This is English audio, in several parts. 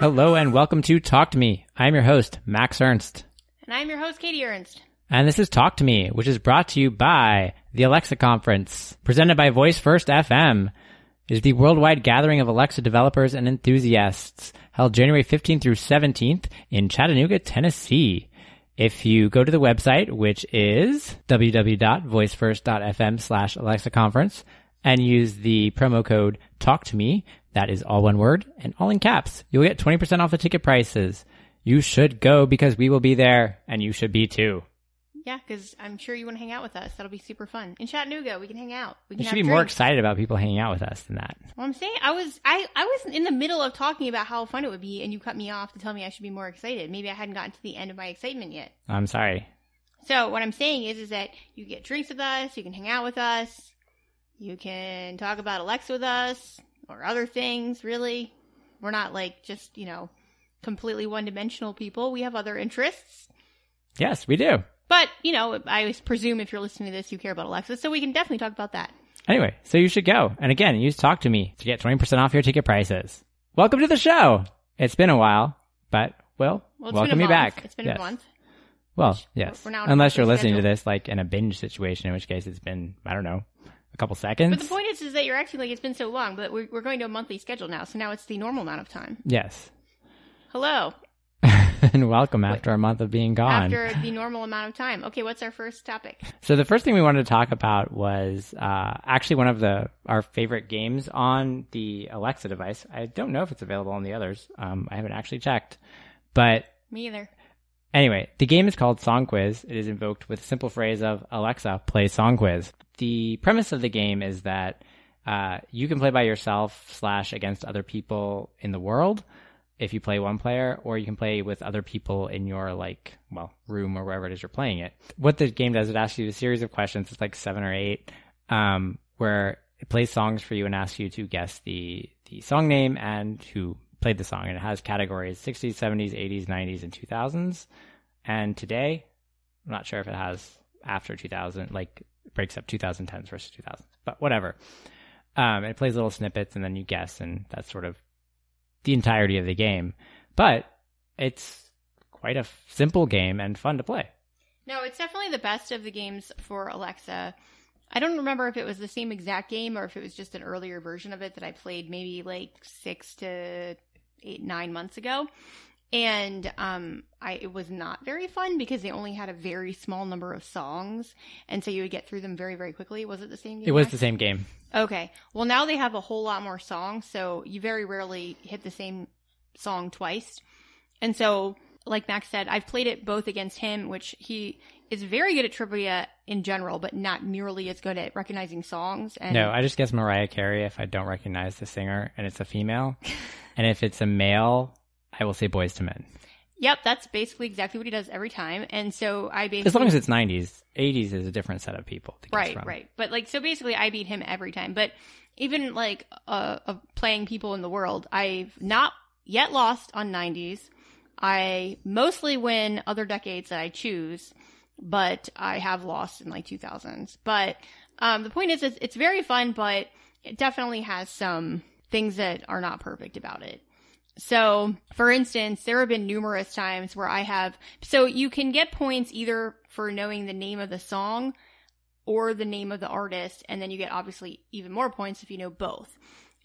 Hello and welcome to Talk to Me. I'm your host, Max Ernst. And I'm your host, Katie Ernst. And this is Talk to Me, which is brought to you by the Alexa Conference, presented by Voice First FM. It is the worldwide gathering of Alexa developers and enthusiasts held January 15th through 17th in Chattanooga, Tennessee. If you go to the website, which is www.voicefirst.fm slash Alexa conference and use the promo code talk to me, that is all one word and all in caps, you'll get 20% off the ticket prices. You should go because we will be there and you should be too. Yeah, because I'm sure you want to hang out with us. That'll be super fun. In Chattanooga, we can hang out. We You can should be have more excited about people hanging out with us than that. Well, I'm saying I was I I was in the middle of talking about how fun it would be, and you cut me off to tell me I should be more excited. Maybe I hadn't gotten to the end of my excitement yet. I'm sorry. So what I'm saying is, is that you get drinks with us, you can hang out with us, you can talk about Alexa with us or other things. Really, we're not like just you know completely one dimensional people. We have other interests. Yes, we do. But, you know, I presume if you're listening to this, you care about Alexa, so we can definitely talk about that. Anyway, so you should go. And again, use Talk to Me to get 20% off your ticket prices. Welcome to the show. It's been a while, but well, Well, welcome you back. It's been Yes. a month. Well, yes. we're now on a Unless you're listening to this like in a binge situation, in which case it's been, I don't know, a couple seconds. But the point is, is that you're acting like it's been so long, but we're, we're going to a monthly schedule now, so now it's the normal amount of time. yes. Hello. and welcome after a month of being gone. After the normal amount of time. Okay, what's our first topic? So the first thing we wanted to talk about was uh, actually one of the our favorite games on the Alexa device. I don't know if it's available on the others. Um, I haven't actually checked, but Me either. Anyway, the game is called Song Quiz. It is invoked with the simple phrase of Alexa, play Song Quiz. The premise of the game is that uh, you can play by yourself slash against other people in the world if you play one player, or you can play with other people in your like well room or wherever it is you're playing it. What the game does, it asks you a series of questions. It's like seven or eight, um, where it plays songs for you and asks you to guess the the song name and who played the song. And it has categories 60s, 70s, 80s, 90s, and 2000s. And today, I'm not sure if it has after 2000, like breaks up 2010s versus 2000s, but whatever. Um, it plays little snippets and then you guess, and that's sort of the entirety of the game. But it's quite a f- simple game and fun to play. No, it's definitely the best of the games for Alexa. I don't remember if it was the same exact game or if it was just an earlier version of it that I played maybe like six to eight, nine months ago. And um, I it was not very fun because they only had a very small number of songs, and so you would get through them very, very quickly. Was it the same game? It was the same game. Okay. Well, now they have a whole lot more songs, so you very rarely hit the same song twice. And so, like Max said, I've played it both against him, which he is very good at trivia in general, but not nearly as good at recognizing songs. And No, I just guess Mariah Carey if I don't recognize the singer and it's a female. and if it's a male, I will say Boyz II Men. Yep, that's basically exactly what he does every time. And so I basically As long as it's 90s. 80s is a different set of people. To right, from. right. But like, so basically, I beat him every time. But even like uh, of playing people in the world, I've not yet lost on 90s. I mostly win other decades that I choose, but I have lost in like 2000s. But um, the point is, it's, it's very fun, but it definitely has some things that are not perfect about it. So, for instance, there have been numerous times where I have, so you can get points either for knowing the name of the song or the name of the artist, and then you get obviously even more points if you know both.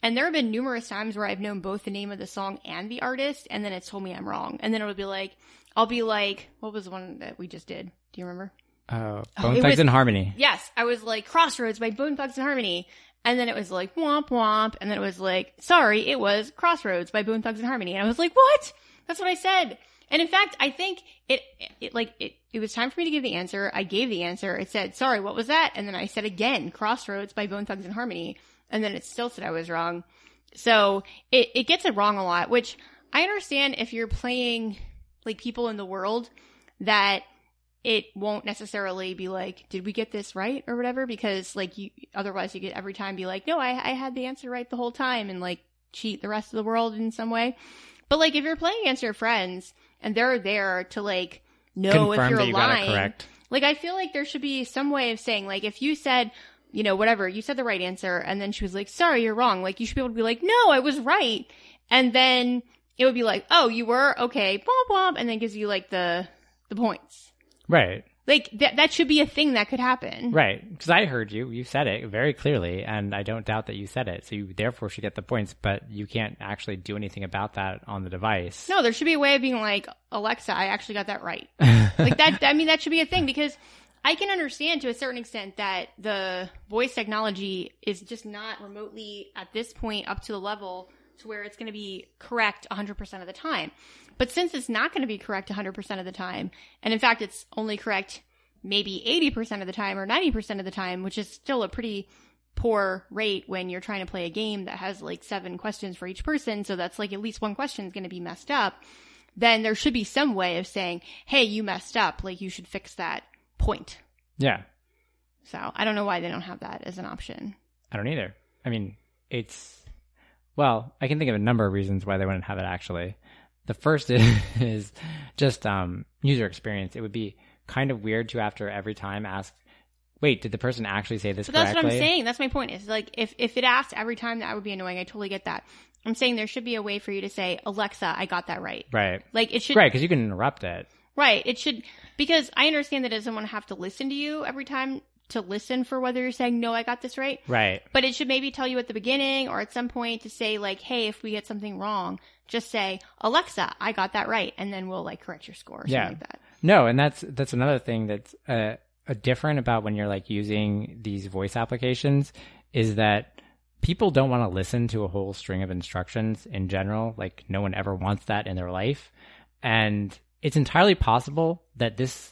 And there have been numerous times where I've known both the name of the song and the artist, and then it's told me I'm wrong. And then it would be like, I'll be like, what was the one that we just did? Do you remember? Oh, Oh, Bone it Thugs was- and Harmony. Yes, I was like Crossroads by Bone Thugs and Harmony. And then it was like womp womp. And then it was like, sorry, it was Crossroads by Bone Thugs and Harmony. And I was like, what? That's what I said. And in fact, I think it, it like, it, it was time for me to give the answer. I gave the answer. It said, sorry, what was that? And then I said again, Crossroads by Bone Thugs and Harmony. And then it still said I was wrong. So it, it gets it wrong a lot, which I understand if you're playing like people in the world that it won't necessarily be like, did we get this right or whatever? Because like you, otherwise you could every time be like, no, I, I had the answer right the whole time and like cheat the rest of the world in some way. But like if you're playing against your friends and they're there to like know if you're you lying, correct. like I feel like there should be some way of saying like if you said, you know, whatever, you said the right answer and then she was like, sorry, you're wrong. Like you should be able to be like, no, I was right. And then it would be like, oh, you were okay, blah blah, and then gives you like the the points. Right. Like that that should be a thing that could happen. Right. Because I heard you. You said it very clearly, and I don't doubt that you said it. So you therefore should get the points, but you can't actually do anything about that on the device. No, there should be a way of being like, Alexa, I actually got that right. like that, I mean, that should be a thing because I can understand to a certain extent that the voice technology is just not remotely at this point up to the level to where it's going to be correct 100% of the time. But since it's not going to be correct 100% of the time, and in fact, it's only correct maybe 80% of the time or 90% of the time, which is still a pretty poor rate when you're trying to play a game that has like seven questions for each person. So that's like at least one question is going to be messed up. Then there should be some way of saying, Hey, you messed up. Like you should fix that point. Yeah. So I don't know why they don't have that as an option. I don't either. I mean, it's well, I can think of a number of reasons why they wouldn't have it actually. The first is, is just um, user experience. It would be kind of weird to after every time ask, wait, did the person actually say this But that's correctly? what I'm saying. That's my point. Is like if if it asked every time, that would be annoying. I totally get that. I'm saying there should be a way for you to say, Alexa, I got that right. Right. Like it should Right, because you can interrupt it. Right. It should because I understand that it doesn't want to have to listen to you every time to listen for whether you're saying no, I got this right. Right. But it should maybe tell you at the beginning or at some point to say like, hey, if we get something wrong, just say Alexa, I got that right, and then we'll like correct your score or Yeah. something like that. No, and that's that's another thing that's uh, different about when you're like using these voice applications is that people don't want to listen to a whole string of instructions in general. Like no one ever wants that in their life, and it's entirely possible that this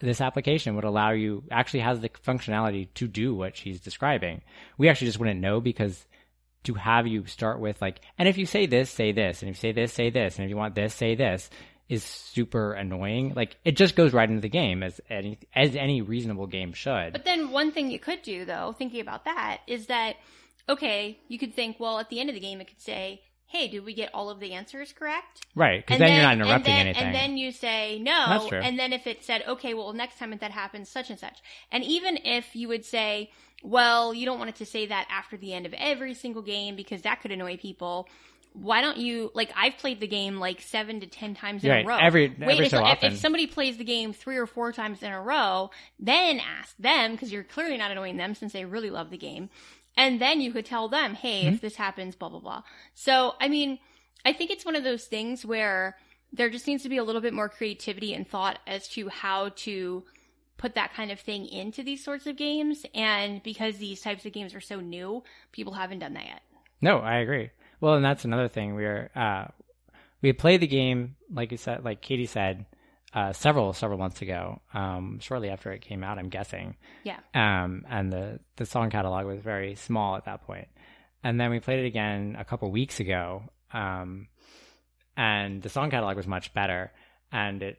this application would allow you actually has the functionality to do what she's describing. We actually just wouldn't know because to have you start with like, and if you say this, say this, and if you say this, say this, and if you want this, say this, is super annoying. Like it just goes right into the game as any as any reasonable game should. But then one thing you could do though, thinking about that, is that okay, you could think, well, at the end of the game, it could say, "Hey, did we get all of the answers correct?" right, because And then, you're not interrupting and then, anything. And then you say no. That's true. And then if it said, okay, well, next time if that happens, such and such. And even if you would say, well, you don't want it to say that after the end of every single game because that could annoy people. Why don't you like? I've played the game like seven to ten times in Right, a row. every- Wait, every if, so if- often. if somebody plays the game three or four times in a row, then ask them because you're clearly not annoying them since they really love the game. And then you could tell them, hey, Mm-hmm. if this happens, blah, blah, blah. So, I mean, I think it's one of those things where there just needs to be a little bit more creativity and thought as to how to put that kind of thing into these sorts of games. And because these types of games are so new, people haven't done that yet. No, I agree. Well, and that's another thing. We are uh, we play the game like you said, like Katie said, uh, several several months ago, um, shortly after it came out. I'm guessing. Yeah. Um, and the the song catalog was very small at that point. And then we played it again a couple weeks ago. Um, and the song catalog was much better, and it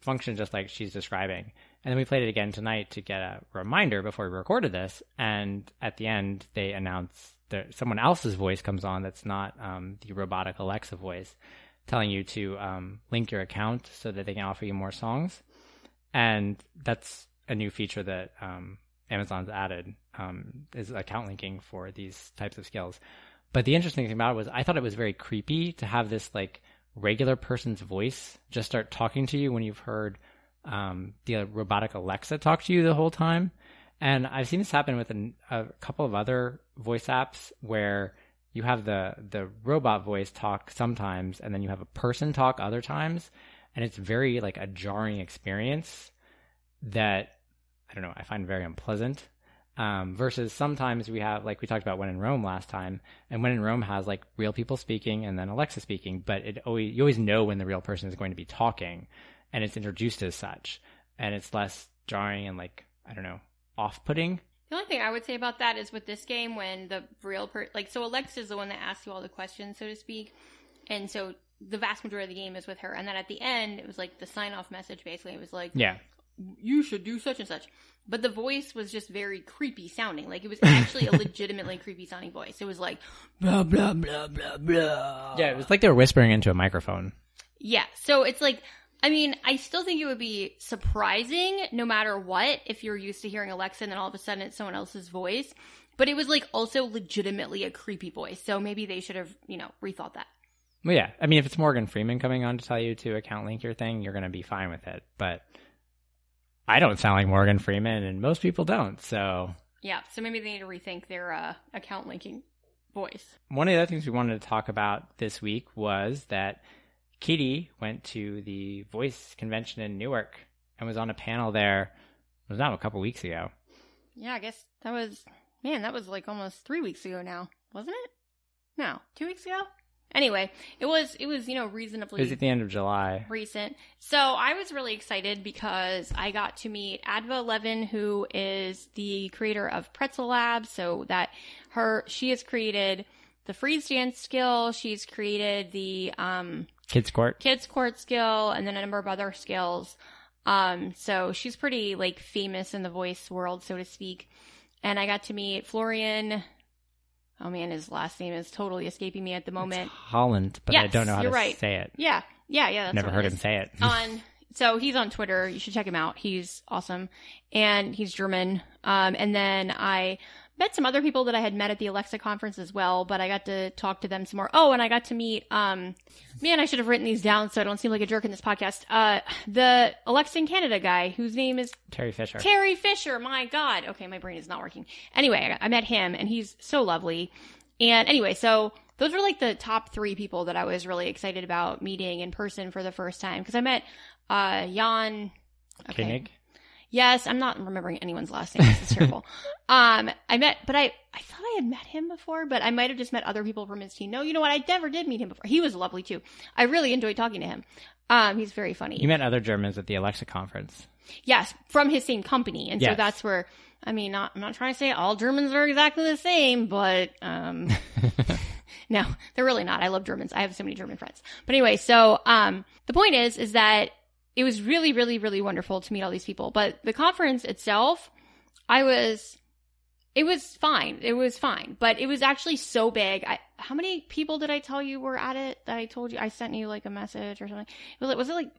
functioned just like she's describing. And then we played it again tonight to get a reminder before we recorded this. And at the end, they announce that someone else's voice comes on that's not um, the robotic Alexa voice, telling you to um, link your account so that they can offer you more songs. And that's a new feature that um, Amazon's added um, is account linking for these types of skills. But the interesting thing about it was I thought it was very creepy to have this like regular person's voice just start talking to you when you've heard um, the robotic Alexa talk to you the whole time. And I've seen this happen with an, a couple of other voice apps where you have the the robot voice talk sometimes, and then you have a person talk other times, and it's very like a jarring experience that I don't know I find very unpleasant. Um, versus sometimes we have like we talked about when in Rome last time, and when in Rome has like real people speaking and then Alexa speaking, but it always you always know when the real person is going to be talking, and it's introduced as such, and it's less jarring and like I don't know off-putting. The only thing I would say about that is with this game, when the real per like, so Alexa is the one that asks you all the questions, so to speak, and so the vast majority of the game is with her. And then at the end, it was like the sign off message. Basically, it was like, Yeah, you should do such and such. But the voice was just very creepy sounding. Like it was actually a legitimately creepy sounding voice. It was like blah blah blah blah blah. yeah, it was like they were whispering into a microphone. Yeah. So it's like, I mean, I still think it would be surprising no matter what if you're used to hearing Alexa and then all of a sudden it's someone else's voice. But it was like also legitimately a creepy voice. So maybe they should have, you know, rethought that. Well, yeah. I mean, if it's Morgan Freeman coming on to tell you to account link your thing, you're going to be fine with it. But I don't sound like Morgan Freeman, and most people don't. So Yeah, so maybe they need to rethink their uh, account linking voice. one of the other things we wanted to talk about this week was that Katie went to the Voice Convention in Newark and was on a panel there. It was not a couple weeks ago. Yeah, I guess that was man, that was like almost three weeks ago now, wasn't it? No, two weeks ago. Anyway, it was it was you know reasonably. It was at the end of July. recent. So I was really excited because I got to meet Adva Levin, who is the creator of Pretzel Lab. So that her she has created the freeze dance skill. She's created the um, Kids Court. kids court skill and then a number of other skills. Um, so she's pretty like famous in the voice world, so to speak. And I got to meet Florian. Oh man, his last name is totally escaping me at the moment. It's Hollandt, but I don't know how to right. say it. Yeah, yeah, yeah. Never heard him say it. on so he's on Twitter. You should check him out. He's awesome, and he's German. Um, and then I met some other people that I had met at the Alexa conference as well, but I got to talk to them some more. Oh, and I got to meet. Um, man, I should have written these down so I don't seem like a jerk in this podcast. Uh, the Alexa in Canada guy whose name is Teri Fisher. Teri Fisher. My God. Okay, my brain is not working. Anyway, I I met him and he's so lovely. And anyway, so those were like the top three people that I was really excited about meeting in person for the first time because I met uh Jan. Okay. Koenig. Yes, I'm not remembering anyone's last name. This is terrible. um, I met, but I, I thought I had met him before, but I might have just met other people from his team. No, you know what? I never did meet him before. He was lovely too. I really enjoyed talking to him. Um, he's very funny. You met other Germans at the Alexa conference. Yes, from his same company. And so that's where, I mean, not, I'm not trying to say all Germans are exactly the same, but, um, no, they're really not. I love Germans. I have so many German friends. But anyway, so, um, the point is, is that it was really, really, really wonderful to meet all these people. But the conference itself, I was, it was fine. It was fine, but it was actually so big. I, how many people did I tell you were at it that I told you? I sent you like a message or something. Was it, was it like,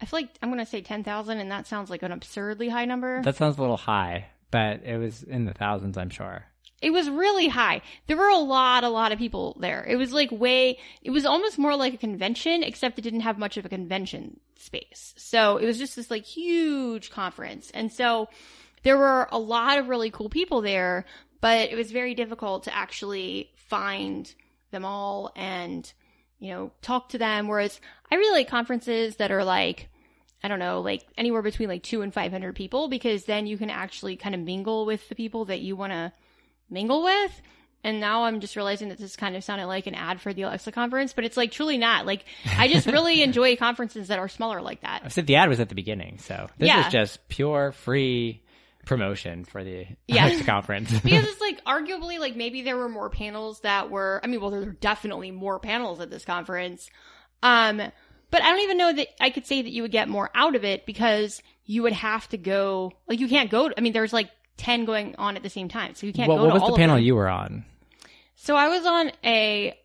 I feel like I'm going to say 10,000 and that sounds like an absurdly high number. That sounds a little high, but it was in the thousands, I'm sure. It was really high. There were a lot, a lot of people there. It was like way, it was almost more like a convention, except it didn't have much of a convention space. So it was just this like huge conference. And so there were a lot of really cool people there, but it was very difficult to actually find them all and, you know, talk to them. Whereas I really like conferences that are like, I don't know, like anywhere between like two and 500 people, because then you can actually kind of mingle with the people that you want to mingle with. And now I'm just realizing that this kind of sounded like an ad for the Alexa conference, but it's like truly not. Like, I just really enjoy conferences that are smaller like that. I said the ad was at the beginning, so this Yeah. is just pure free promotion for the Yeah. Alexa conference. because it's like arguably like maybe there were more panels that were I mean well there were definitely more panels at this conference. Um but I don't even know that I could say that you would get more out of it because you would have to go like you can't go I mean there's like 10 going on at the same time. So you can't what go what to was the panel you were on? So I was on a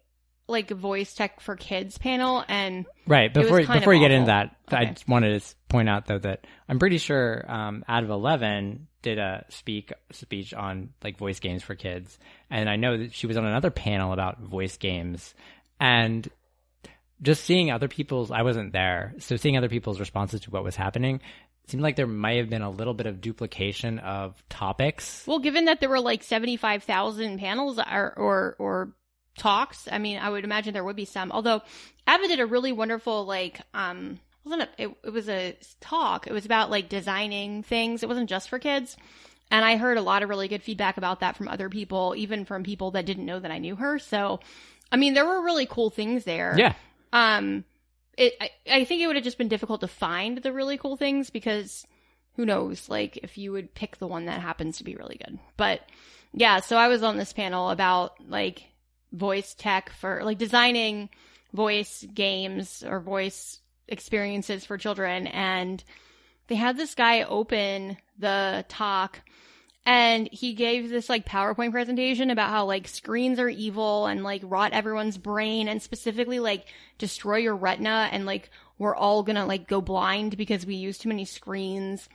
like voice tech for kids panel and Right. Before before you get into that, I just wanted to point out though that I'm pretty sure um, Adva Levin did a speak speech on like voice games for kids, and I know that she was on another panel about voice games, and just seeing other people's I wasn't there, so seeing other people's responses to what was happening seemed like there might have been a little bit of duplication of topics. Well, given that there were like 75,000 panels or, or, or talks, I mean, I would imagine there would be some. Although Ava did a really wonderful, like, um, wasn't it, it, it was a talk. It was about like designing things. It wasn't just for kids. And I heard a lot of really good feedback about that from other people, even from people that didn't know that I knew her. So, I mean, there were really cool things there. Yeah, Um, it, I, I think it would have just been difficult to find the really cool things because who knows, like if you would pick the one that happens to be really good. But yeah, so I was on this panel about like voice tech for like designing voice games or voice experiences for children. And they had this guy open the talk and he gave this like PowerPoint presentation about how like screens are evil and like rot everyone's brain and specifically like destroy your retina and like we're all gonna like go blind because we use too many screens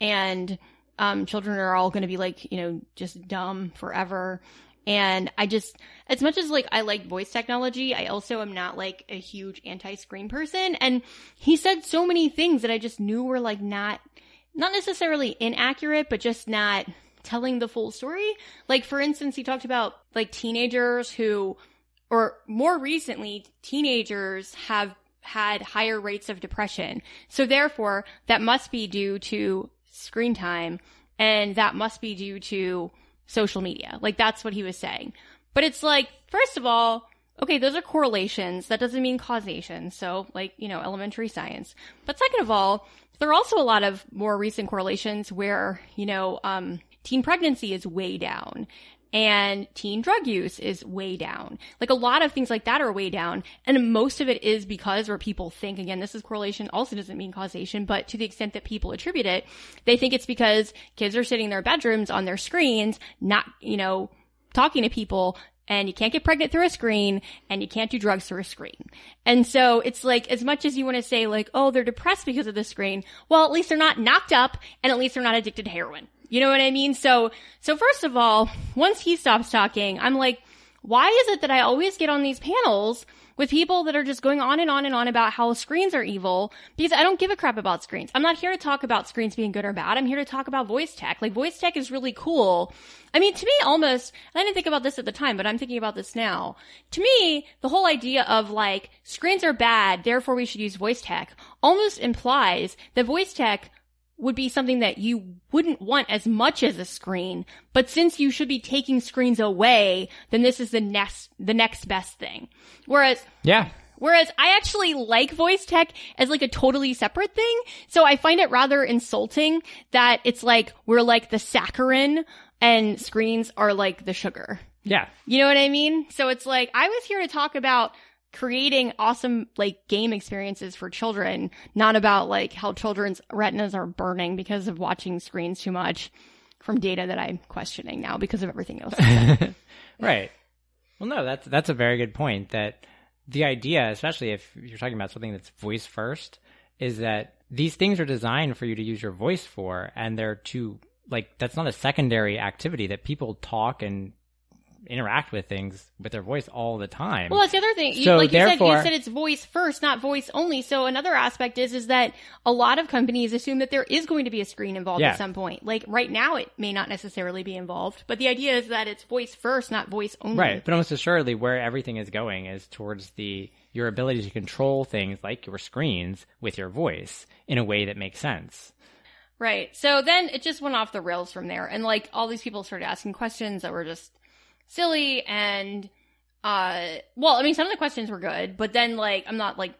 and um children are all gonna be like, you know, just dumb forever. And I just, as much as like I like voice technology, I also am not like a huge anti-screen person. And he said so many things that I just knew were like not, not necessarily inaccurate, but just not telling the full story. Like for instance, he talked about like teenagers who, or more recently, teenagers have had higher rates of depression. So therefore, that must be due to screen time and that must be due to social media. Like that's what he was saying. But it's like, first of all, okay, those are correlations. That doesn't mean causation. So like, you know, elementary science. But second of all, there are also a lot of more recent correlations where, you know, um, teen pregnancy is way down and teen drug use is way down. Like a lot of things like that are way down. And most of it is because where people think, again, this is correlation also doesn't mean causation, but to the extent that people attribute it, they think it's because kids are sitting in their bedrooms on their screens, not, you know, talking to people and you can't get pregnant through a screen and you can't do drugs through a screen. And so it's like, as much as you want to say like, oh, they're depressed because of the screen, well, at least they're not knocked up and at least they're not addicted to heroin. You know what I mean? So, so first of all, once he stops talking, I'm like, why is it that I always get on these panels with people that are just going on and on and on about how screens are evil because I don't give a crap about screens. I'm not here to talk about screens being good or bad. I'm here to talk about voice tech. Like voice tech is really cool. I mean, to me, almost, I didn't think about this at the time, but I'm thinking about this now. To me, the whole idea of like screens are bad, therefore we should use voice tech almost implies that voice tech would be something that you wouldn't want as much as a screen. But since you should be taking screens away, then this is the next, the next best thing. Whereas, Yeah. Whereas I actually like voice tech as like a totally separate thing. So I find it rather insulting that it's like we're like the saccharin and screens are like the sugar. Yeah. You know what I mean? So it's like I was here to talk about creating awesome like game experiences for children, not about like how children's retinas are burning because of watching screens too much from data that I'm questioning now because of everything else. right. Well, no, that's that's a very good point. That the idea, especially if you're talking about something that's voice first, is that these things are designed for you to use your voice for, and they're to like that's not a secondary activity that people talk and interact with things with their voice all the time. Well, that's the other thing. You, So like you said, you said it's voice first, not voice only. So another aspect is is that a lot of companies assume that there is going to be a screen involved Yeah. at some point. Like right now, it may not necessarily be involved, but the idea is that it's voice first, not voice only. Right, but almost assuredly, where everything is going is towards the your ability to control things like your screens with your voice in a way that makes sense. Right. So then it just went off the rails from there. And like all these people started asking questions that were just silly and uh well, I mean some of the questions were good, but then like I'm not like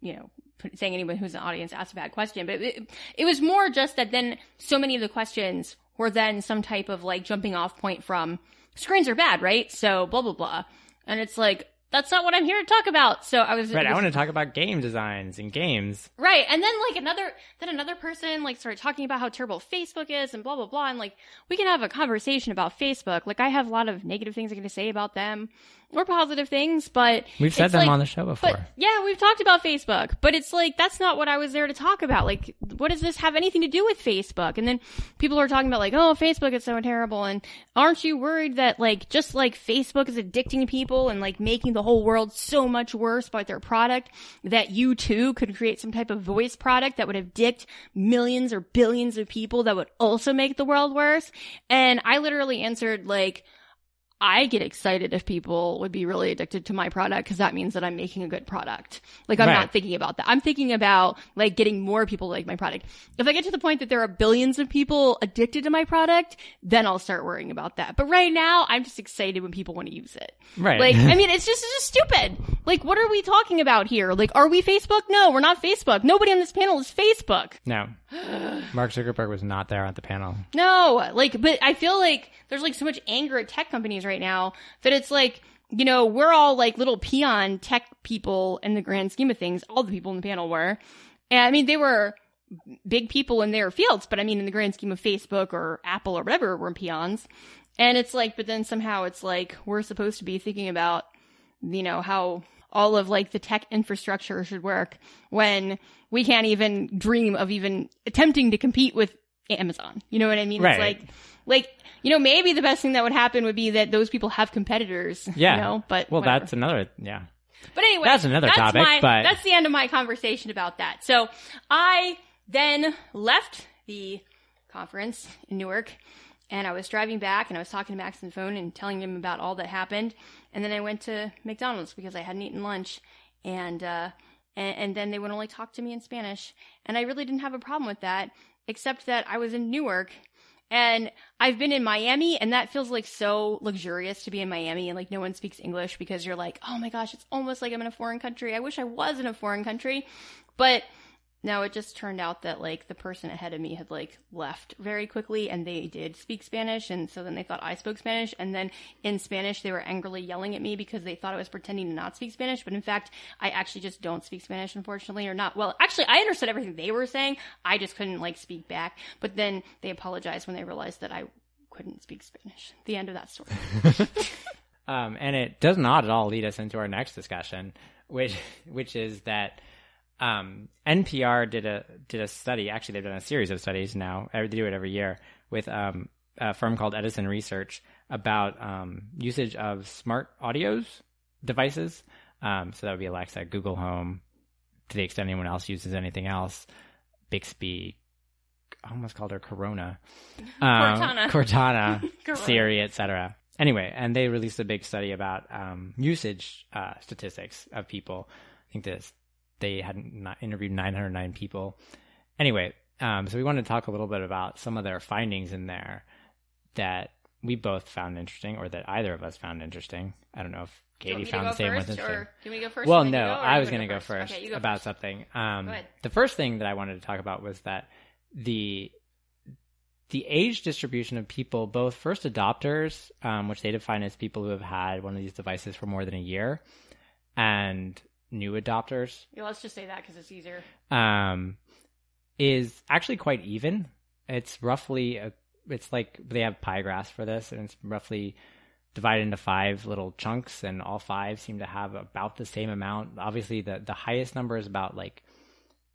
you know saying anyone who's an audience asked a bad question, but it, it was more just that then so many of the questions were then some type of like jumping off point from screens are bad, right? So blah blah blah. And it's like that's not what I'm here to talk about. So I was Right, it I want to talk about game designs and games. Right. And then like another then another person like started talking about how terrible Facebook is and blah blah blah and like we can have a conversation about Facebook. Like I have a lot of negative things I can say about them or positive things, but We've said them like- on the show before. But yeah, we've talked about Facebook, but it's like that's not what I was there to talk about. Like what does this have anything to do with Facebook? And then people are talking about like, "Oh, Facebook is so terrible." And aren't you worried that like just like Facebook is addicting people and like making the whole world so much worse by their product that you too could create some type of voice product that would addict millions or billions of people that would also make the world worse? And I literally answered like I get excited if people would be really addicted to my product because that means that I'm making a good product. Like I'm Right. not thinking about that. I'm thinking about like getting more people to like my product. If I get to the point that there are billions of people addicted to my product, then I'll start worrying about that. But right now, I'm just excited when people want to use it. Right. Like, I mean, it's just, it's just stupid. Like, what are we talking about here? Like, are we Facebook? No, we're not Facebook. Nobody on this panel is Facebook. no. Mark Zuckerberg was not there at the panel. No, like, but I feel like there's like so much anger at tech companies right now that it's like, you know, we're all like little peon tech people in the grand scheme of things. All the people in the panel were. And I mean, they were big people in their fields, but I mean, in the grand scheme of Facebook or Apple or whatever, we're peons. And it's like, but then somehow it's like, we're supposed to be thinking about, you know, how all of like the tech infrastructure should work when we can't even dream of even attempting to compete with Amazon. You know what I mean? Right. It's like, like you know maybe the best thing that would happen would be that those people have competitors. Yeah. You know, but Well, whatever. that's another. Yeah. But anyway, That's another topic, my- but- that's the end of my conversation about that. So I then left the conference in Newark, and I was driving back, and I was talking to Max on the phone and telling him about all that happened. And then I went to McDonald's because I hadn't eaten lunch, and uh, and, and then they would only talk to me in Spanish, and I really didn't have a problem with that, except that I was in Newark. And I've been in Miami, and that feels like so luxurious to be in Miami, and like no one speaks English because you're like, oh my gosh, it's almost like I'm in a foreign country. I wish I was in a foreign country. But no, it just turned out that like the person ahead of me had like left very quickly and they did speak Spanish. And so then they thought I spoke Spanish. And then in Spanish, they were angrily yelling at me because they thought I was pretending to not speak Spanish. But in fact, I actually just don't speak Spanish, unfortunately, or not. Well, actually, I understood everything they were saying. I just couldn't like speak back. But then they apologized when they realized that I couldn't speak Spanish. The end of that story. Um, and it does not at all lead us into our next discussion, which which is that um, NPR did a did a study. Actually, they've done a series of studies now. They do it every year with um, a firm called Edison Research about um, usage of smart audios devices. Um, so that would be Alexa, Google Home, to the extent anyone else uses anything else, Bixby. I almost called her Corona, um, Cortana. Cortana, Corona. Siri, etc. Anyway, and they released a big study about um, usage uh, statistics of people. I think this they had interviewed 909 people. Anyway, um, so we wanted to talk a little bit about some of their findings in there that we both found interesting, or that either of us found interesting. I don't know if Katie want me to found the same one. Do you want to go first? Well, You want me no, go, I was going to go first, Okay, go about first. something. Um, the first thing that I wanted to talk about was that the the age distribution of people, both first adopters, um, which they define as people who have had one of these devices for more than a year, and new adopters, Yeah, let's just say that because it's easier. um, is actually quite even. It's roughly a, it's like they have pie graphs for this, and it's roughly divided into five little chunks, and all five seem to have about the same amount. Obviously, the the highest number is about like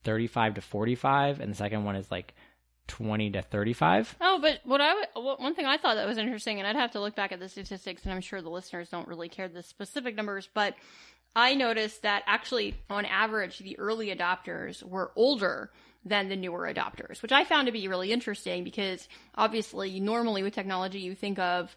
thirty five to forty five, and the second one is like twenty to thirty five. Oh, but what I one thing I thought that was interesting, and I'd have to look back at the statistics, and I'm sure the listeners don't really care the specific numbers, but I noticed that actually, on average, the early adopters were older than the newer adopters, which I found to be really interesting because obviously, normally with technology, you think of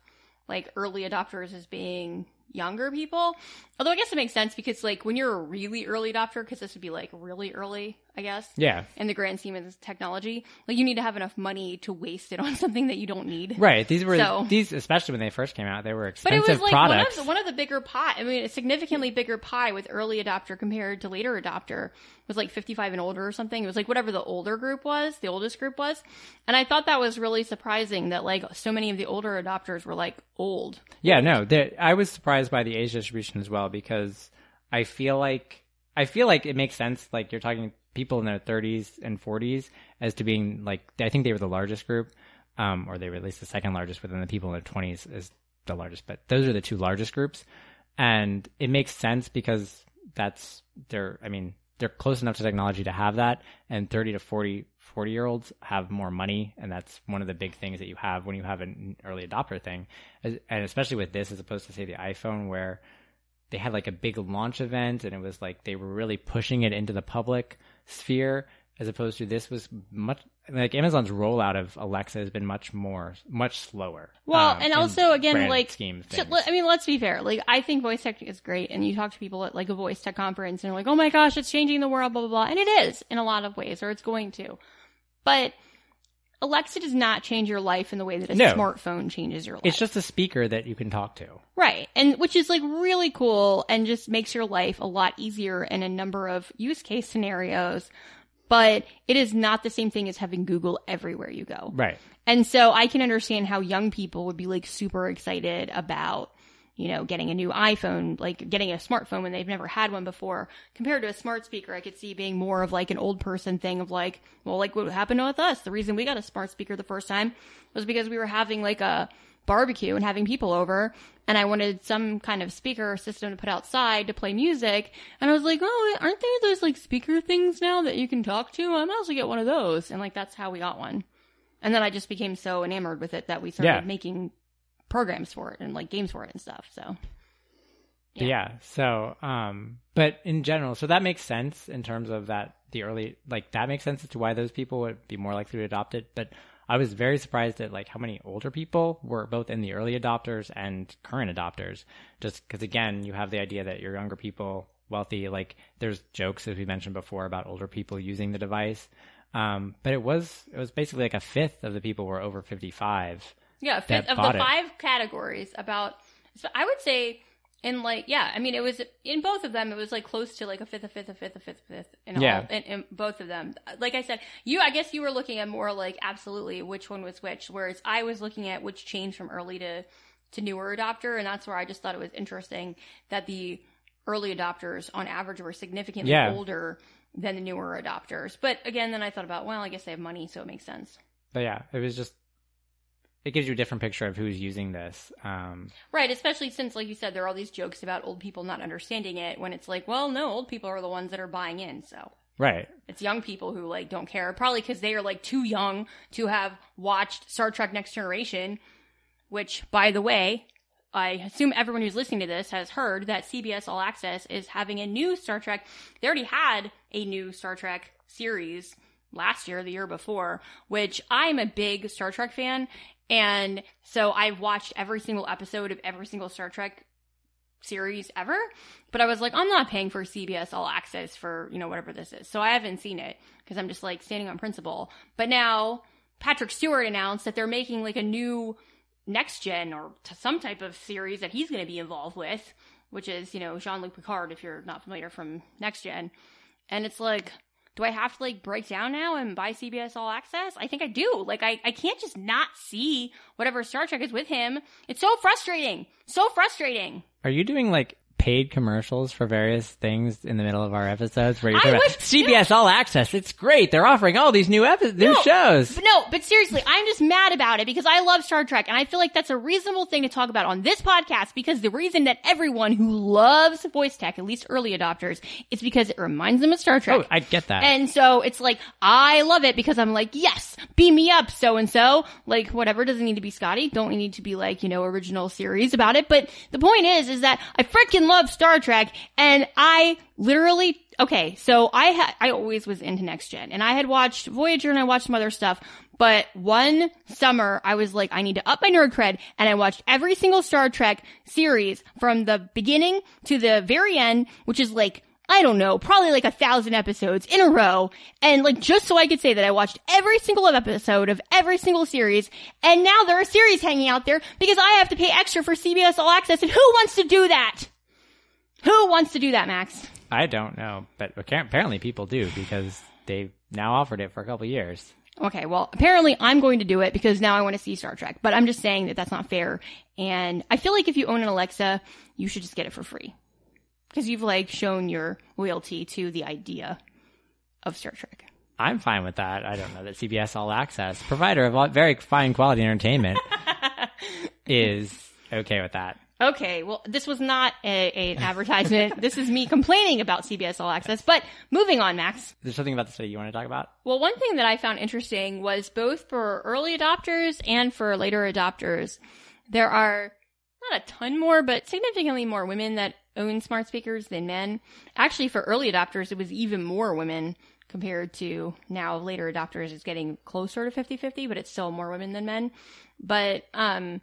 like early adopters as being younger people. Although I guess it makes sense because like when you're a really early adopter, because this would be like really early, I guess Yeah, in the grand scheme of technology. Like you need to have enough money to waste it on something that you don't need. right. These were So- these, especially when they first came out, they were expensive But it was like one of, the, one of the bigger pie. I mean, a significantly bigger pie with early adopter compared to later adopter was like 55 and older or something. It was like whatever the older group was, the oldest group was. And I thought that was really surprising that like so many of the older adopters were like old. Yeah, no, I was surprised by the age distribution as well because I feel like I feel like it makes sense. Like you're talking people in their 30s and 40s as to being like I think they were the largest group, um, or they were at least the second largest, then the people in their 20s is the largest. But those are the two largest groups, and it makes sense because that's they're I mean they're close enough to technology to have that, and 30 to 40 40 year olds have more money, and that's one of the big things that you have when you have an early adopter thing, and especially with this as opposed to say the iPhone where they had like a big launch event and it was like they were really pushing it into the public sphere as opposed to this was much like Amazon's rollout of Alexa has been much more much slower. Well, um, and also again, like, scheme so- I mean, let's be fair. Like, I think voice tech is great, and you talk to people at like a voice tech conference, and they're like, "Oh my gosh, it's changing the world," blah blah blah, and it is in a lot of ways, or it's going to. But Alexa does not change your life in the way that a No. smartphone changes your life. it's just a speaker that you can talk to. Right. And which is like really cool and just makes your life a lot easier in a number of use case scenarios. But it is not the same thing as having Google everywhere you go. Right. And so I can understand how young people would be like super excited about, you know, getting a new iPhone, like getting a smartphone when they've never had one before. Compared to a smart speaker, I could see being more of like an old person thing of like, well, like what happened with us. The reason we got a smart speaker the first time was because we were having like a barbecue and having people over and I wanted some kind of speaker system to put outside to play music. And I was like, oh, aren't there those like speaker things now that you can talk to? I might as well get one of those. And like, that's how we got one. And then I just became so enamored with it that we started Yeah. making programs for it and like games for it and stuff. So But yeah. So, um, but in general, so that makes sense in terms of that the early like that makes sense as to why those people would be more likely to adopt it. But I was very surprised at like how many older people were both in the early adopters and current adopters. Just because again, you have the idea that your younger people, wealthy, like there's jokes as we mentioned before about older people using the device. Um, but it was it was basically like a fifth of the people were over fifty five. Yeah, fifth of the it. five categories. About, so I would say, in like, yeah, I mean, it was in both of them. It was like close to like a fifth, a fifth, a fifth, a fifth, a fifth, in Yeah. all, in, in both of them. Like I said, you, I guess you were looking at more like absolutely which one was which, whereas I was looking at which changed from early to to newer adopter, and that's where I just thought it was interesting that the early adopters, on average, were significantly Yeah. older than the newer adopters. But again, then I thought about, well, I guess they have money, so it makes sense. But yeah, it was just it gives you a different picture of who's using this. Um, Right, especially since, like you said, there are all these jokes about old people not understanding it when it's like, well, no, old people are the ones that are buying in, so. right. It's young people who, like, don't care. Probably because they are, like, too young to have watched Star Trek Next Generation, which, by the way, I assume everyone who's listening to this has heard that CBS All Access is having a new Star Trek. They already had a new Star Trek series last year, the year before, which I'm a big Star Trek fan. And so I've watched every single episode of every single Star Trek series ever. But I was like, I'm not paying for CBS All Access for, you know, whatever this is. So I haven't seen it because I'm just like standing on principle. But now Patrick Stewart announced that they're making like a new next gen or some type of series that he's going to be involved with, which is, you know, Jean Luc Picard, if you're not familiar from next gen. And it's like, do I have to like break down now and buy CBS All Access? I think I do. Like, I, I can't just not see whatever Star Trek is with him. It's so frustrating. So frustrating. Are you doing like paid commercials for various things in the middle of our episodes where you're talking about CBS All Access? It's great. They're offering all these new epi- new shows. But no, but seriously, I'm just mad about it because I love Star Trek and I feel like that's a reasonable thing to talk about on this podcast because the reason that everyone who loves voice tech, at least early adopters, is because it reminds them of Star Trek. Oh, I get that. And so it's like, I love it because I'm like, yes, beam me up, so and so. Like, whatever, doesn't need to be Scotty. Don't need to be like, you know, original series about it. But the point is, is that I freaking love Star Trek and I literally, okay, so I had, I always was into Next Gen and I had watched Voyager and I watched some other stuff. But one summer, I was like, I need to up my nerd cred, and I watched every single Star Trek series from the beginning to the very end, which is like I don't know, probably like a thousand episodes in a row. And like, just so I could say that I watched every single episode of every single series. And now there are series hanging out there because I have to pay extra for CBS All Access. And who wants to do that? Who wants to do that, Max? I don't know, but apparently people do because they've now offered it for a couple of years. Okay, well, apparently I'm going to do it because now I want to see Star Trek. But I'm just saying that that's not fair. And I feel like if you own an Alexa, you should just get it for free. Because you've like shown your loyalty to the idea of Star Trek. I'm fine with that. I don't know that CBS All Access, provider of very fine quality entertainment, is okay with that. Okay, well, this was not a, a- an advertisement. this is me complaining about CBS All Access. But moving on, Max. There's something about the study you want to talk about? Well, one thing that I found interesting was both for early adopters and for later adopters, there are not a ton more, but significantly more women that own smart speakers than men. Actually, for early adopters, it was even more women compared to now later adopters is getting closer to 50-50, but it's still more women than men. But, um,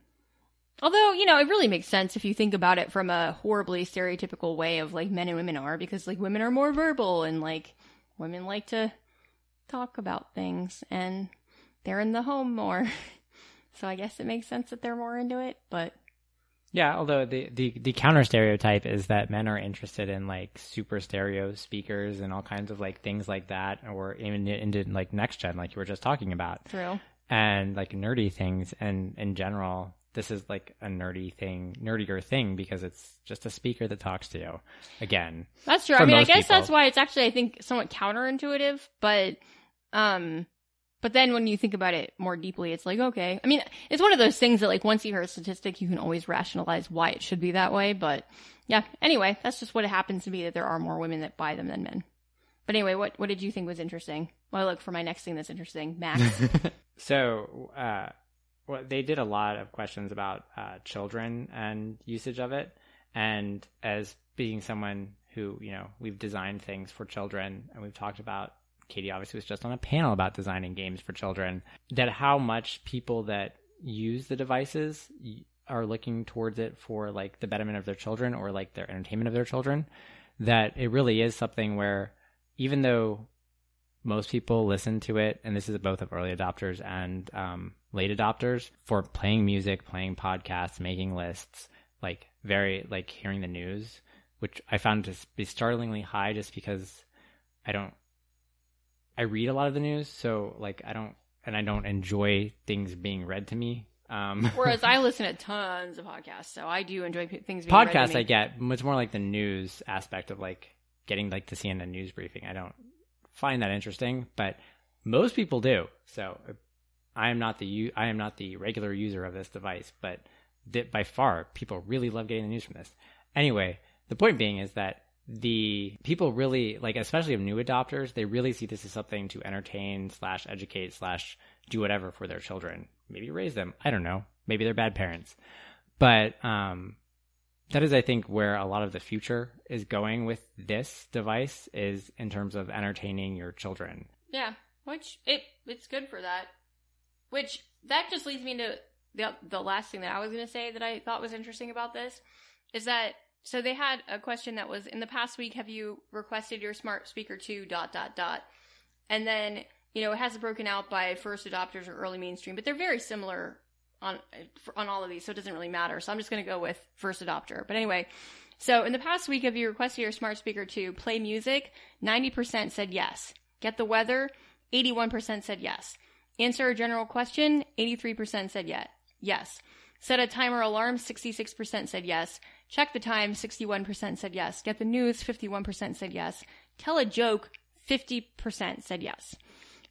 Although, you know, it really makes sense if you think about it from a horribly stereotypical way of like men and women are, because like women are more verbal and like women like to talk about things and they're in the home more. so I guess it makes sense that they're more into it, but Yeah, although the, the, the counter stereotype is that men are interested in like super stereo speakers and all kinds of like things like that, or even into like next gen, like you were just talking about, true. and like nerdy things. And in general, this is like a nerdy thing, nerdier thing because it's just a speaker that talks to you. Again, That's true. I mean, I guess people. that's why it's actually, I think, somewhat counterintuitive, but, um, but then when you think about it more deeply, it's like, okay. I mean, it's one of those things that like once you hear a statistic, you can always rationalize why it should be that way. But yeah, anyway, that's just what it happens to be that there are more women that buy them than men. But anyway, what what did you think was interesting? Well, I look for my next thing that's interesting, Max. so, uh, well, they did a lot of questions about uh, children and usage of it. And as being someone who, you know, we've designed things for children and we've talked about, Katie obviously was just on a panel about designing games for children, that how much people that use the devices are looking towards it for like the betterment of their children or like their entertainment of their children, that it really is something where even though most people listen to it, and this is both of early adopters and um, late adopters for playing music, playing podcasts, making lists, like very like hearing the news, which I found to be startlingly high just because I don't I read a lot of the news, so like I don't and I don't enjoy things being read to me. Um, Whereas I listen to tons of podcasts, so I do enjoy things being podcasts read to me. I get. It's more like the news aspect of like getting like to see in the CNN news briefing. I don't find that interesting, but most people do. So I am not the I am not the regular user of this device, but by far people really love getting the news from this. Anyway, the point being is that the people really like, especially of new adopters, they really see this as something to entertain slash educate slash do whatever for their children. Maybe raise them. I don't know. Maybe they're bad parents, but um, that is, I think, where a lot of the future is going with this device is in terms of entertaining your children. Yeah, which it it's good for that. Which that just leads me to the the last thing that I was going to say that I thought was interesting about this is that so they had a question that was in the past week have you requested your smart speaker to dot dot dot and then you know it has broken out by first adopters or early mainstream but they're very similar on on all of these so it doesn't really matter. So i'm just going to go with first adopter. But anyway so in the past week have you requested your smart speaker to play music 90% said yes. Get the weather 81% said yes. Answer a general question 83% said yet yes. Set a timer alarm 66% said yes. Check the time 61% said yes. Get the news 51% said yes. Tell a joke 50% said yes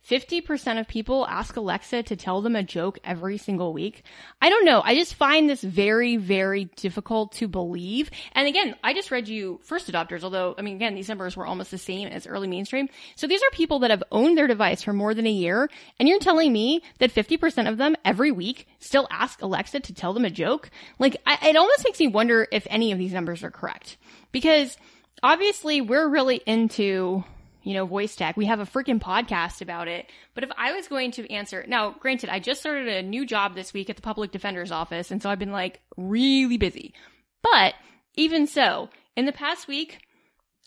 50% of people ask Alexa to tell them a joke every single week. I don't know. I just find this very, very difficult to believe. And again, I just read you first adopters, although, I mean, again, these numbers were almost the same as early mainstream. So these are people that have owned their device for more than a year. And you're telling me that 50% of them every week still ask Alexa to tell them a joke? Like, I, it almost makes me wonder if any of these numbers are correct. Because obviously we're really into you know, voice tech. We have a freaking podcast about it. But if I was going to answer, now, granted, I just started a new job this week at the public defender's office. And so I've been like really busy. But even so, in the past week,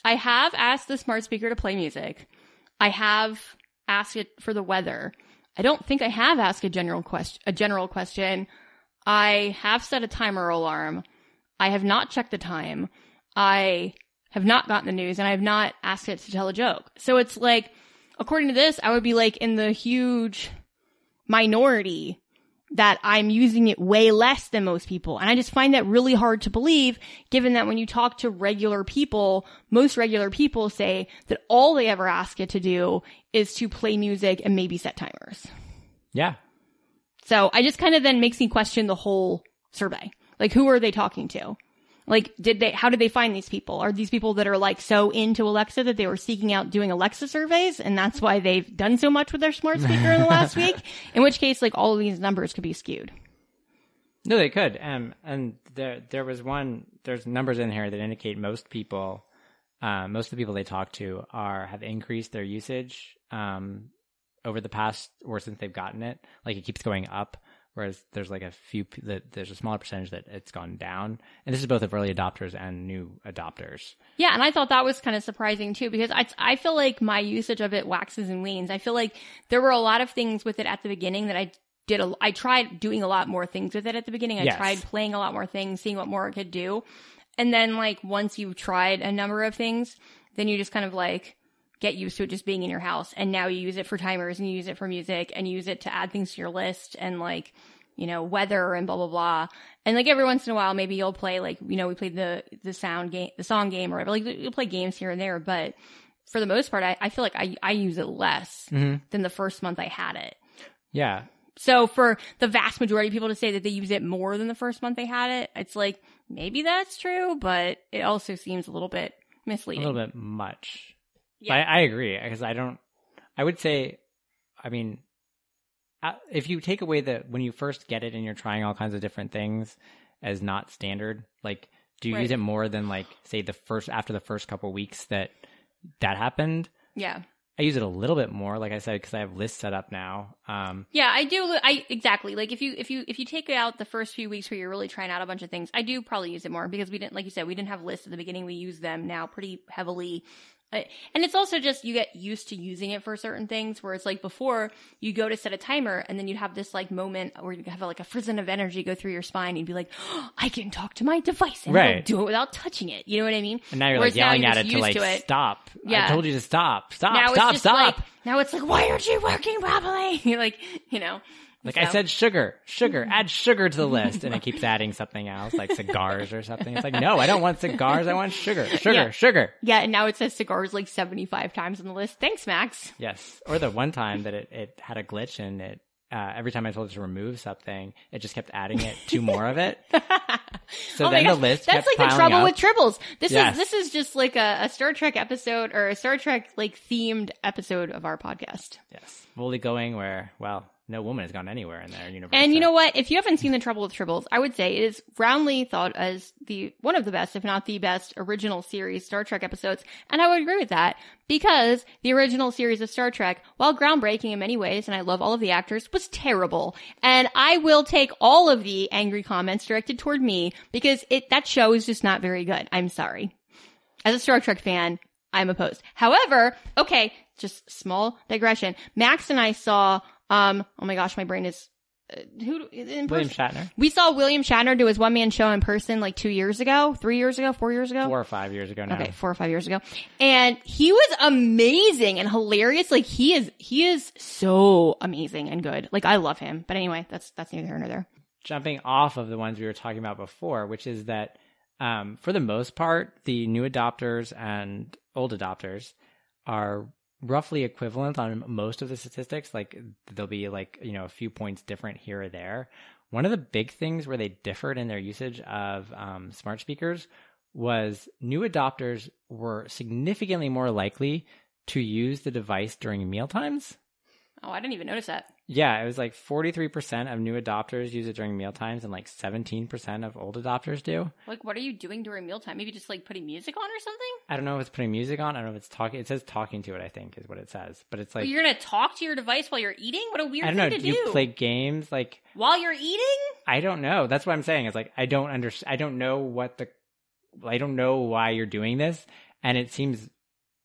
I have asked the smart speaker to play music. I have asked it for the weather. I don't think I have asked a general question, a general question. I have set a timer alarm. I have not checked the time. I have not gotten the news and I have not asked it to tell a joke. So it's like, according to this, I would be like in the huge minority that I'm using it way less than most people. And I just find that really hard to believe given that when you talk to regular people, most regular people say that all they ever ask it to do is to play music and maybe set timers. Yeah. So I just kind of then makes me question the whole survey. Like who are they talking to? Like, did they, how did they find these people? Are these people that are like so into Alexa that they were seeking out doing Alexa surveys and that's why they've done so much with their smart speaker in the last week? In which case, like all of these numbers could be skewed. No, they could. Um, and there, there was one, there's numbers in here that indicate most people, uh, most of the people they talk to are, have increased their usage, um, over the past or since they've gotten it. Like it keeps going up whereas there's like a few that there's a smaller percentage that it's gone down and this is both of early adopters and new adopters yeah and i thought that was kind of surprising too because i, I feel like my usage of it waxes and wanes i feel like there were a lot of things with it at the beginning that i did a, I tried doing a lot more things with it at the beginning. I Yes. tried playing a lot more things, seeing what more it could do. And then like once you've tried a number of things, then you just kind of like get used to it just being in your house. And now you use it for timers and you use it for music and you use it to add things to your list and like, you know, weather and blah, blah, blah. And like every once in a while, maybe you'll play like, you know, we played the, the sound game, the song game or whatever. Like you'll play games here and there, but for the most part, I, I feel like I, I use it less Mhm. than the first month I had it. yeah So for the vast majority of people to say that they use it more than the first month they had it, it's like maybe that's true, but it also seems a little bit misleading. a little bit much Yeah. I, I agree because I don't. I would say, I mean, uh, if you take away the when you first get it and you're trying all kinds of different things as not standard, like do you Right. use it more than like say the first after the first couple weeks that that happened? Yeah. I use it a little bit more, like I said, because I have lists set up now. Um, Yeah, I do. I exactly like if you if you if you take out the first few weeks where you're really trying out a bunch of things, I do probably use it more because we didn't, like you said, we didn't have lists at the beginning. We use them now pretty heavily, And it's also just you get used to using it for certain things. Where it's like before you go to set a timer, and then you'd have this like moment where you have like a frizzen of energy go through your spine. And you'd be like, oh, I can talk to my device and Right. do it without touching it. You know what I mean? and now you're Whereas like yelling at you're it to like to it. stop. Yeah. I told you to stop. Stop. now stop. stop. like now it's like why aren't you working properly? You're like you know. Like I said, sugar, sugar, add sugar to the list, and it keeps adding something else, like cigars or something. It's like, no, I don't want cigars. I want sugar, sugar, Yeah. sugar. Yeah, and now it says cigars like 75 times on the list. Thanks, Max. Yes. Or the one time that it, it had a glitch and it, uh, every time I told it to remove something, it just kept adding it to more of it. So oh then gosh, the list that's like the trouble up. with tribbles. This Yes. is this is just like a, a Star Trek episode or a Star Trek like themed episode of our podcast. Yes. Fully going where, well, no woman has gone anywhere in their universe. And you know what? If you haven't seen The Trouble with Tribbles, I would say it is roundly thought as the one of the best, if not the best, original series Star Trek episodes. And I would agree with that because the original series of Star Trek, while groundbreaking in many ways, and I love all of the actors, was terrible. And I will take all of the angry comments directed toward me because it that show is just not very good. I'm sorry. As a Star Trek fan, I'm opposed. However, okay, just small digression. Max and I saw, um, oh my gosh, my brain is, uh, who, in William? Shatner, We saw William Shatner do his one man show in person like two years ago, three years ago, four years ago. four or five years ago now. Okay, four or five years ago. And he was amazing and hilarious. Like he is, he is so amazing and good. Like I love him. But anyway, that's, that's neither here nor there. jumping off of the ones we were talking about before, which is that um, for the most part, the new adopters and old adopters are roughly equivalent on most of the statistics. Like there'll be like, you know, a few points different here or there. One of the big things where they differed in their usage of um, smart speakers was new adopters were significantly more likely to use the device during mealtimes. Oh, I didn't even notice that. Yeah, it was like 43% of new adopters use it during mealtimes and like 17% of old adopters do. Like, what are you doing during mealtime? Maybe just like putting music on or something? I don't know if it's putting music on. I don't know if it's talking. It says talking to it, I think, is what it says. But it's like, But you're gonna talk to your device while you're eating? What a weird I don't know. thing Do to you do. play games? Like, while you're eating? I don't know. That's what I'm saying. It's like, I don't understand. I don't know what the, I don't know why you're doing this. And it seems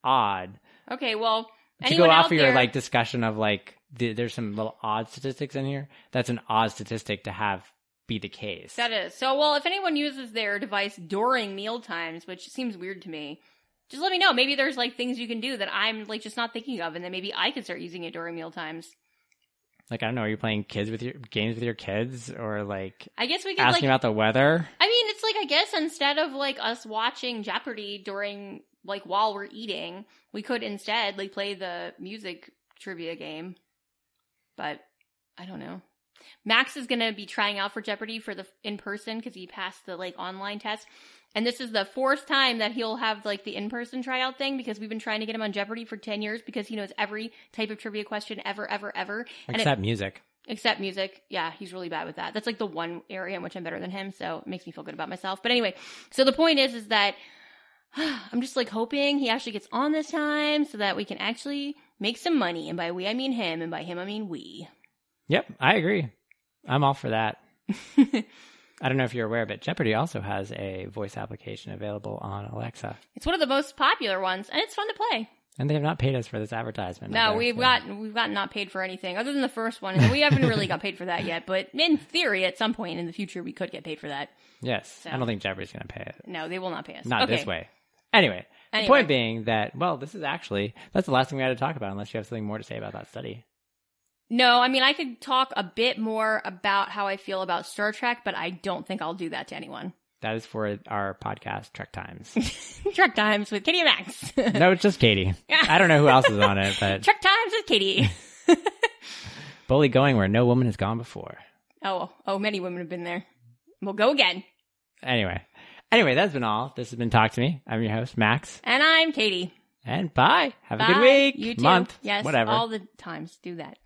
odd Okay, well, to go off of your there, like discussion of like, the, there's some little odd statistics in here. That's an odd statistic to have be the case. That is. So, well, if anyone uses their device during meal times, which seems weird to me, just let me know. Maybe there's like things you can do that I'm like just not thinking of, and then maybe I could start using it during meal times. Like I don't know, are you playing kids with your games with your kids or like I guess we could asking like. about the weather? I mean, it's like I guess instead of like us watching Jeopardy during like while we're eating, we could instead like play the music trivia game. But I don't know. Max is gonna be trying out for Jeopardy for the in person because he passed the like online test, and this is the fourth time that he'll have like the in person tryout thing because we've been trying to get him on Jeopardy for ten years because he knows every type of trivia question ever, ever, ever. And it- Except music. Except music. Yeah, he's really bad with that. That's like the one area in which I'm better than him, so it makes me feel good about myself. But anyway, so the point is is that I'm just like hoping he actually gets on this time so that we can actually make some money. And by we I mean him, and by him I mean we. Yep, I agree. I'm all for that. I don't know if you're aware, but Jeopardy also has a voice application available on Alexa. It's one of the most popular ones, and it's fun to play. And they have not paid us for this advertisement. No, we've so- got we've got not paid for anything other than the first one, and we haven't really got paid for that yet. But in theory, at some point in the future, we could get paid for that. Yes. So- I don't think Jeopardy's going to pay it. No, they will not pay us. Not okay. this way. Anyway, the point being that, well, this is actually, that's the last thing we had to talk about unless you have something more to say about that study. No, I mean I could talk a bit more about how I feel about Star Trek, but I don't think I'll do that to anyone. That is for our podcast, Trek Times. Trek Times with Katie and Max. no, it's just Katie. I don't know who else is on it, but Trek Times with Katie. bully going where no woman has gone before. oh, oh, many women have been there. We'll go again. Anyway, anyway, that's been all. This has been Talk to Me. I'm your host, Max. And I'm Katie. And bye. Have a good week, You too. month, Yes. whatever. All the times. Do that.